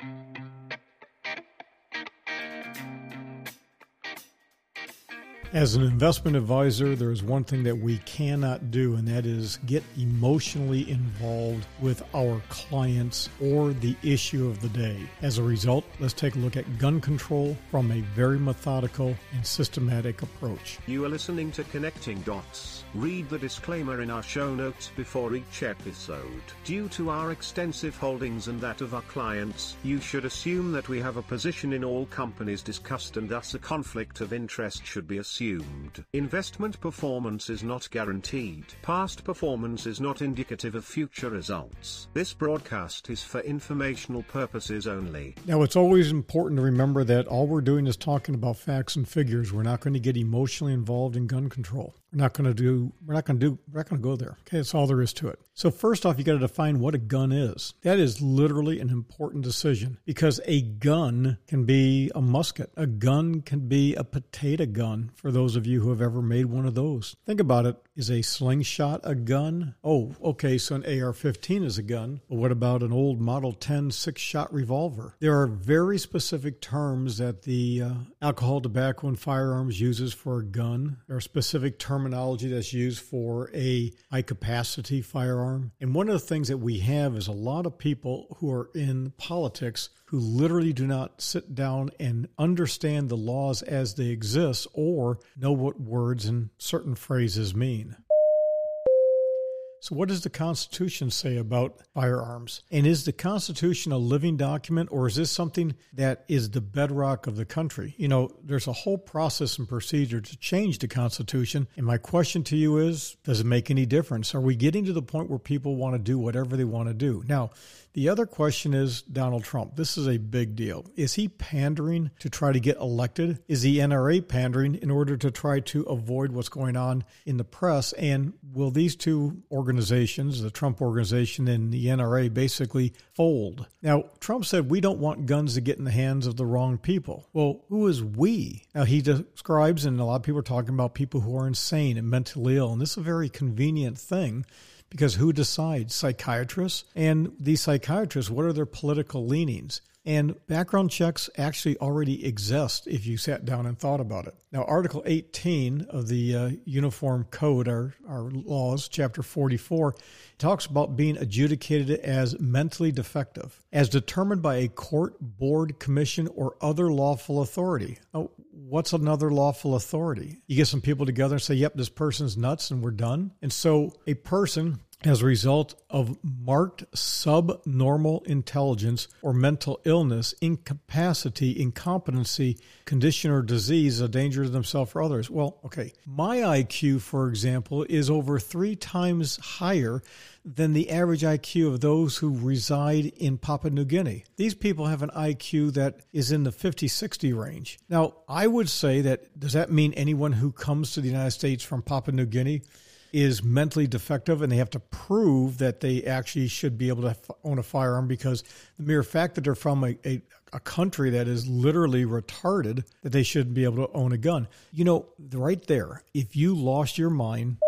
thank you As an investment advisor, there is one thing that we cannot do, and that is get emotionally involved with our clients or the issue of the day. As a result, let's take a look at gun control from a very methodical and systematic approach. You are listening to Connecting Dots. Read the disclaimer in our show notes before each episode. Due to our extensive holdings and that of our clients, you should assume that we have a position in all companies discussed and thus a conflict of interest should be assumed assumed. Investment performance is not guaranteed. Past performance is not indicative of future results. This broadcast is for informational purposes only. Now, it's always important to remember that all we're doing is talking about facts and figures. We're not going to get emotionally involved in gun control. We're not going to do, we're not going to do, we're not going to go there. Okay, that's all there is to it. So, first off, you got to define what a gun is. That is literally an important decision because a gun can be a musket, a gun can be a potato gun for those of you who have ever made one of those. Think about it. Is a slingshot a gun? Oh, okay, so an AR 15 is a gun. But what about an old Model 10 six shot revolver? There are very specific terms that the uh, alcohol, tobacco, and firearms uses for a gun. There are specific terminology that's used for a high capacity firearm. And one of the things that we have is a lot of people who are in politics who literally do not sit down and understand the laws as they exist or know what words and certain phrases mean. So, what does the Constitution say about firearms? And is the Constitution a living document or is this something that is the bedrock of the country? You know, there's a whole process and procedure to change the Constitution. And my question to you is does it make any difference? Are we getting to the point where people want to do whatever they want to do? Now, the other question is Donald Trump. This is a big deal. Is he pandering to try to get elected? Is the NRA pandering in order to try to avoid what's going on in the press? And will these two organizations, the Trump organization and the NRA, basically fold? Now, Trump said we don't want guns to get in the hands of the wrong people. Well, who is we? Now, he describes, and a lot of people are talking about people who are insane and mentally ill, and this is a very convenient thing because who decides? Psychiatrists? And these psychiatrists, what are their political leanings? And background checks actually already exist if you sat down and thought about it. Now, Article 18 of the uh, Uniform Code, our, our laws, Chapter 44, talks about being adjudicated as mentally defective, as determined by a court, board, commission, or other lawful authority. Now, what's another lawful authority? You get some people together and say, yep, this person's nuts and we're done. And so a person as a result of marked subnormal intelligence or mental illness, incapacity, incompetency, condition, or disease, a danger to themselves or others. Well, okay. My IQ, for example, is over three times higher than the average IQ of those who reside in Papua New Guinea. These people have an IQ that is in the 50, 60 range. Now, I would say that does that mean anyone who comes to the United States from Papua New Guinea is mentally defective and they have to prove that they actually should be able to own a firearm because the mere fact that they're from a, a, a country that is literally retarded that they shouldn't be able to own a gun. You know, right there, if you lost your mind,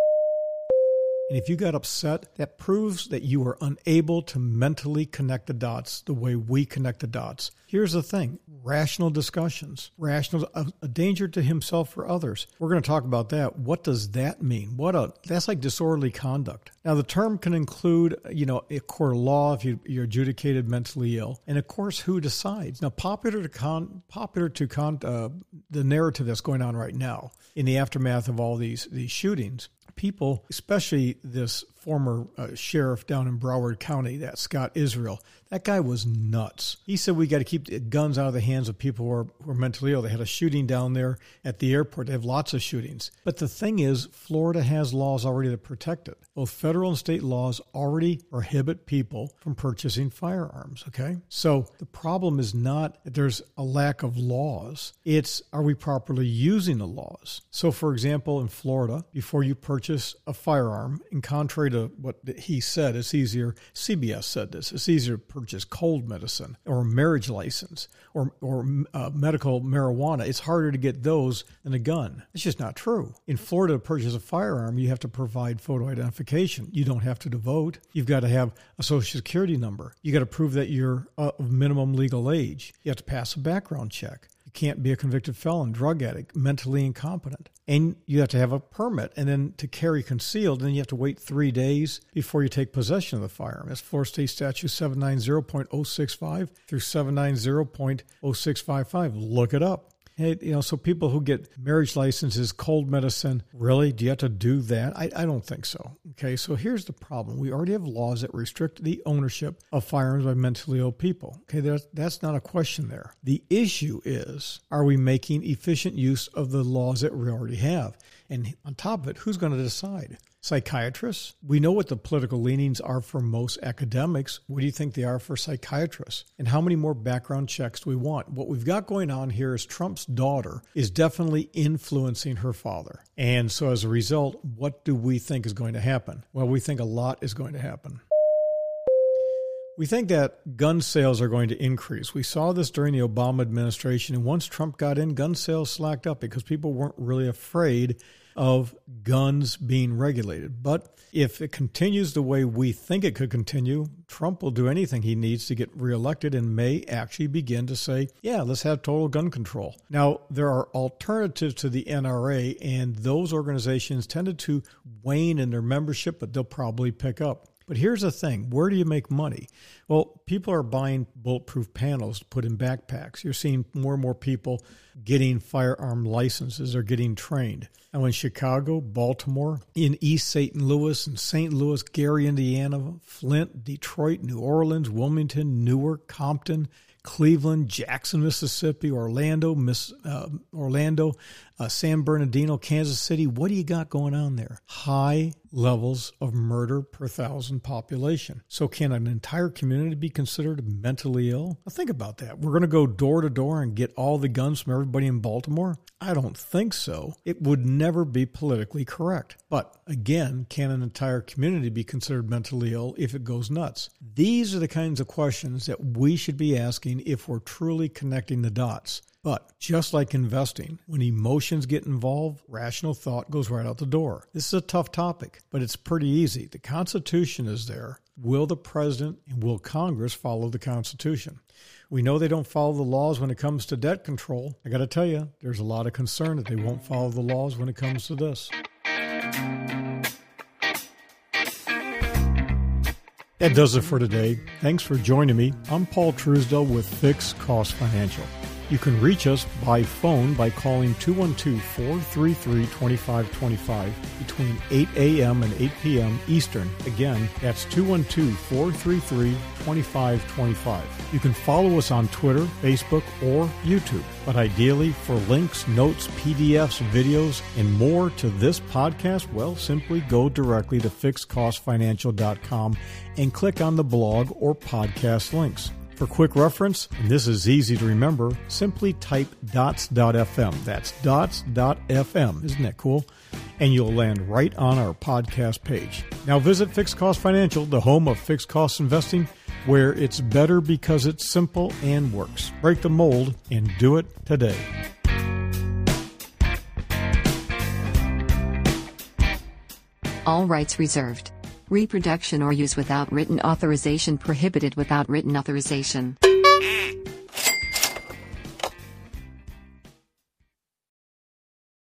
and if you got upset, that proves that you are unable to mentally connect the dots the way we connect the dots. Here's the thing rational discussions, rational, a, a danger to himself or others. We're going to talk about that. What does that mean? What a, that's like disorderly conduct. Now, the term can include, you know, a court of law if you, are adjudicated mentally ill, and of course, who decides. Now, popular to con, popular to con, uh, the narrative that's going on right now in the aftermath of all these these shootings people, especially this former uh, sheriff down in Broward County, that Scott Israel, that guy was nuts. He said we got to keep guns out of the hands of people who are, who are mentally ill. They had a shooting down there at the airport. They have lots of shootings. But the thing is, Florida has laws already that protect it. Both federal and state laws already prohibit people from purchasing firearms. Okay. So the problem is not that there's a lack of laws. It's are we properly using the laws? So, for example, in Florida, before you purchase a firearm, in contrary to what he said, it's easier. CBS said this. It's easier to purchase cold medicine or a marriage license or or uh, medical marijuana. It's harder to get those than a gun. It's just not true. In Florida, to purchase a firearm, you have to provide photo identification. You don't have to vote. You've got to have a social security number. You got to prove that you're of minimum legal age. You have to pass a background check can't be a convicted felon, drug addict, mentally incompetent. And you have to have a permit. And then to carry concealed, then you have to wait three days before you take possession of the firearm. That's Florida State Statute 790.065 through 790.0655. Look it up. Hey, you know, so people who get marriage licenses, cold medicine, really? Do you have to do that? I, I don't think so. Okay, so here's the problem. We already have laws that restrict the ownership of firearms by mentally ill people. Okay, that's, that's not a question there. The issue is are we making efficient use of the laws that we already have? And on top of it, who's going to decide? Psychiatrists? We know what the political leanings are for most academics. What do you think they are for psychiatrists? And how many more background checks do we want? What we've got going on here is Trump's daughter is definitely influencing her father. And so as a result, what do we think is going to happen? Well, we think a lot is going to happen. We think that gun sales are going to increase. We saw this during the Obama administration, and once Trump got in, gun sales slacked up because people weren't really afraid of guns being regulated. But if it continues the way we think it could continue, Trump will do anything he needs to get reelected and may actually begin to say, yeah, let's have total gun control. Now, there are alternatives to the NRA, and those organizations tended to wane in their membership, but they'll probably pick up. But here's the thing where do you make money? Well, people are buying bulletproof panels to put in backpacks. You're seeing more and more people getting firearm licenses or getting trained. Now, in Chicago, Baltimore, in East St. Louis, and St. Louis, Gary, Indiana, Flint, Detroit, New Orleans, Wilmington, Newark, Compton, Cleveland, Jackson, Mississippi, Orlando, Miss, uh, Orlando, uh, San Bernardino, Kansas City. What do you got going on there? High levels of murder per thousand population. So, can an entire community be considered mentally ill? Now, think about that. We're going to go door to door and get all the guns from everybody in Baltimore? I don't think so. It would never be politically correct. But again, can an entire community be considered mentally ill if it goes nuts? These are the kinds of questions that we should be asking if we're truly connecting the dots. But just like investing, when emotions get involved, rational thought goes right out the door. This is a tough topic, but it's pretty easy. The Constitution is there. Will the president and will Congress follow the Constitution? We know they don't follow the laws when it comes to debt control. I got to tell you, there's a lot of concern that they won't follow the laws when it comes to this. That does it for today. Thanks for joining me. I'm Paul Truesdell with Fixed Cost Financial. You can reach us by phone by calling 212 433 2525 between 8 a.m. and 8 p.m. Eastern. Again, that's 212 433 2525. You can follow us on Twitter, Facebook, or YouTube. But ideally, for links, notes, PDFs, videos, and more to this podcast, well, simply go directly to fixedcostfinancial.com and click on the blog or podcast links. For quick reference, and this is easy to remember, simply type dots.fm. That's dots.fm. Isn't that cool? And you'll land right on our podcast page. Now visit Fixed Cost Financial, the home of fixed cost investing, where it's better because it's simple and works. Break the mold and do it today. All rights reserved. Reproduction or use without written authorization prohibited without written authorization.